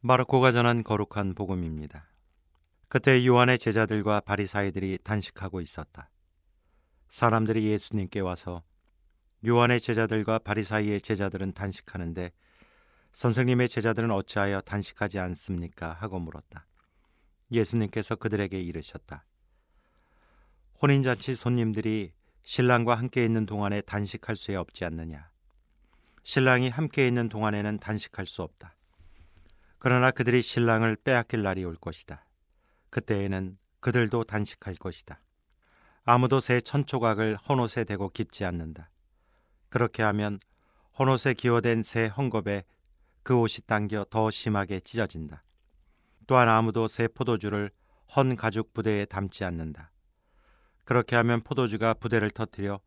마르코가 전한 거룩한 복음입니다. 그때 요한의 제자들과 바리사이들이 단식하고 있었다. 사람들이 예수님께 와서 요한의 제자들과 바리사이의 제자들은 단식하는데 선생님의 제자들은 어찌하여 단식하지 않습니까? 하고 물었다. 예수님께서 그들에게 이르셨다. 혼인잔치 손님들이 신랑과 함께 있는 동안에 단식할 수에 없지 않느냐. 신랑이 함께 있는 동안에는 단식할 수 없다. 그러나 그들이 신랑을 빼앗길 날이 올 것이다. 그때에는 그들도 단식할 것이다. 아무도 새 천조각을 헌옷에 대고 깁지 않는다. 그렇게 하면 헌옷에 기어된 새 헝겊에 그 옷이 당겨 더 심하게 찢어진다. 또한 아무도 새 포도주를 헌 가죽 부대에 담지 않는다. 그렇게 하면 포도주가 부대를 터뜨려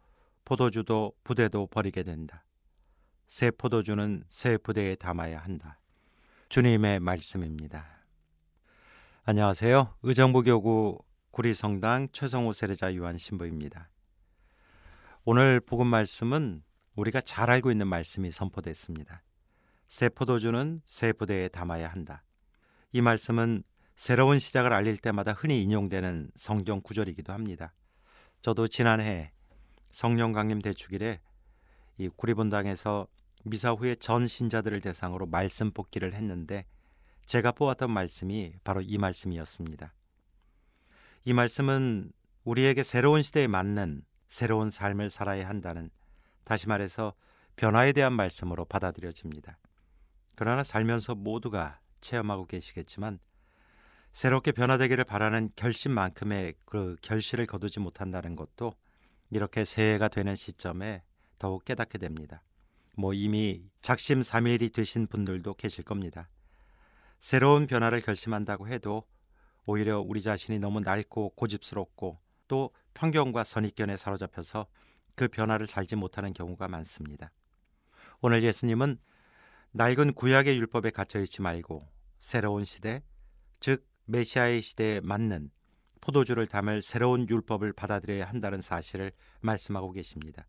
포도주도 부대도 버리게 된다. 새 포도주는 새 부대에 담아야 한다. 주님의 말씀입니다. 안녕하세요. 의정부교구 구리성당 최성호 세례자 요한 신부입니다. 오늘 복음 말씀은 우리가 잘 알고 있는 말씀이 선포됐습니다. 새 포도주는 새 부대에 담아야 한다. 이 말씀은 새로운 시작을 알릴 때마다 흔히 인용되는 성경 구절이기도 합니다. 저도 지난해 성령 강림 대축일에 이 구리본당에서 미사 후에 전 신자들을 대상으로 말씀 뽑기를 했는데 제가 뽑았던 말씀이 바로 이 말씀이었습니다. 이 말씀은 우리에게 새로운 시대에 맞는 새로운 삶을 살아야 한다는 다시 말해서 변화에 대한 말씀으로 받아들여집니다. 그러나 살면서 모두가 체험하고 계시겠지만 새롭게 변화되기를 바라는 결심만큼의 그 결실을 거두지 못한다는 것도 이렇게 새해가 되는 시점에 더욱 깨닫게 됩니다. 뭐 이미 작심 삼일이 되신 분들도 계실 겁니다. 새로운 변화를 결심한다고 해도 오히려 우리 자신이 너무 낡고 고집스럽고 또 편견과 선입견에 사로잡혀서 그 변화를 살지 못하는 경우가 많습니다. 오늘 예수님은 낡은 구약의 율법에 갇혀 있지 말고 새로운 시대, 즉 메시아의 시대에 맞는 포도주를 담을 새로운 율법을 받아들여야 한다는 사실을 말씀하고 계십니다.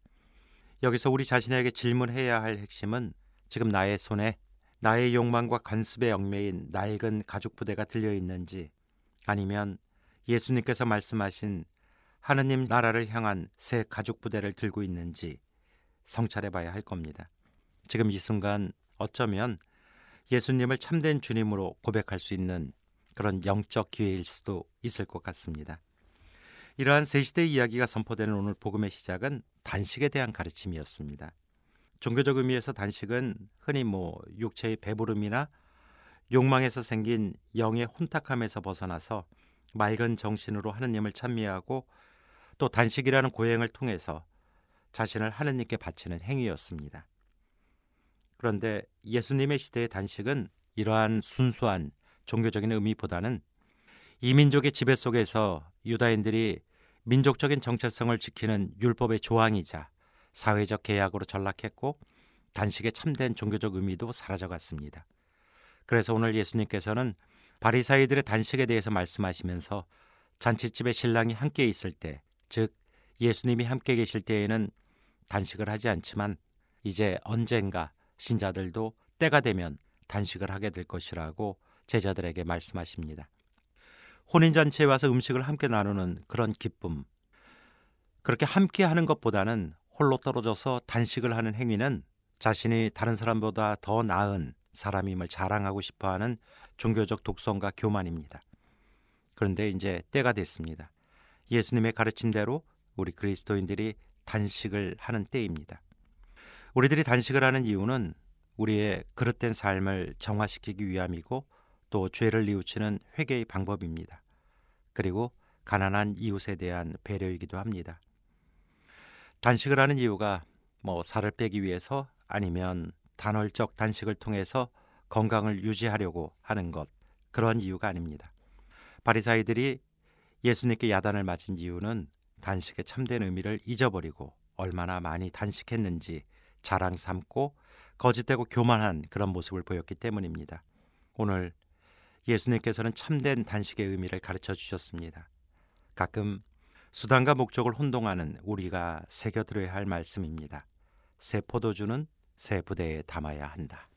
여기서 우리 자신에게 질문해야 할 핵심은 지금 나의 손에 나의 욕망과 관습에 얽매인 낡은 가죽 부대가 들려 있는지 아니면 예수님께서 말씀하신 하느님 나라를 향한 새 가죽 부대를 들고 있는지 성찰해 봐야 할 겁니다. 지금 이 순간 어쩌면 예수님을 참된 주님으로 고백할 수 있는 그런 영적 기회일 수도 있을 것 같습니다. 이러한 새 시대 이야기가 선포되는 오늘 복음의 시작은 단식에 대한 가르침이었습니다. 종교적 의미에서 단식은 흔히 뭐 육체의 배부름이나 욕망에서 생긴 영의 혼탁함에서 벗어나서 맑은 정신으로 하느님을 찬미하고 또 단식이라는 고행을 통해서 자신을 하느님께 바치는 행위였습니다. 그런데 예수님의 시대의 단식은 이러한 순수한 종교적인 의미보다는 이민족의 지배 속에서 유다인들이 민족적인 정체성을 지키는 율법의 조항이자 사회적 계약으로 전락했고 단식의 참된 종교적 의미도 사라져갔습니다. 그래서 오늘 예수님께서는 바리사이들의 단식에 대해서 말씀하시면서 잔치집에 신랑이 함께 있을 때, 즉 예수님이 함께 계실 때에는 단식을 하지 않지만 이제 언젠가 신자들도 때가 되면 단식을 하게 될 것이라고 제자들에게 말씀하십니다. 혼인잔치에 와서 음식을 함께 나누는 그런 기쁨. 그렇게 함께 하는 것보다는 홀로 떨어져서 단식을 하는 행위는 자신이 다른 사람보다 더 나은 사람임을 자랑하고 싶어 하는 종교적 독성과 교만입니다. 그런데 이제 때가 됐습니다. 예수님의 가르침대로 우리 그리스도인들이 단식을 하는 때입니다. 우리들이 단식을 하는 이유는 우리의 그릇된 삶을 정화시키기 위함이고 또 죄를 뉘우치는 회개의 방법입니다. 그리고 가난한 이웃에 대한 배려이기도 합니다. 단식을 하는 이유가 뭐 살을 빼기 위해서 아니면 단월적 단식을 통해서 건강을 유지하려고 하는 것 그러한 이유가 아닙니다. 바리사이들이 예수님께 야단을 맞은 이유는 단식의 참된 의미를 잊어버리고 얼마나 많이 단식했는지 자랑 삼고 거짓되고 교만한 그런 모습을 보였기 때문입니다. 오늘 예수님께서는 참된 단식의 의미를 가르쳐 주셨습니다. 가끔 수단과 목적을 혼동하는 우리가 새겨들어야 할 말씀입니다. 새 포도주는 새 부대에 담아야 한다.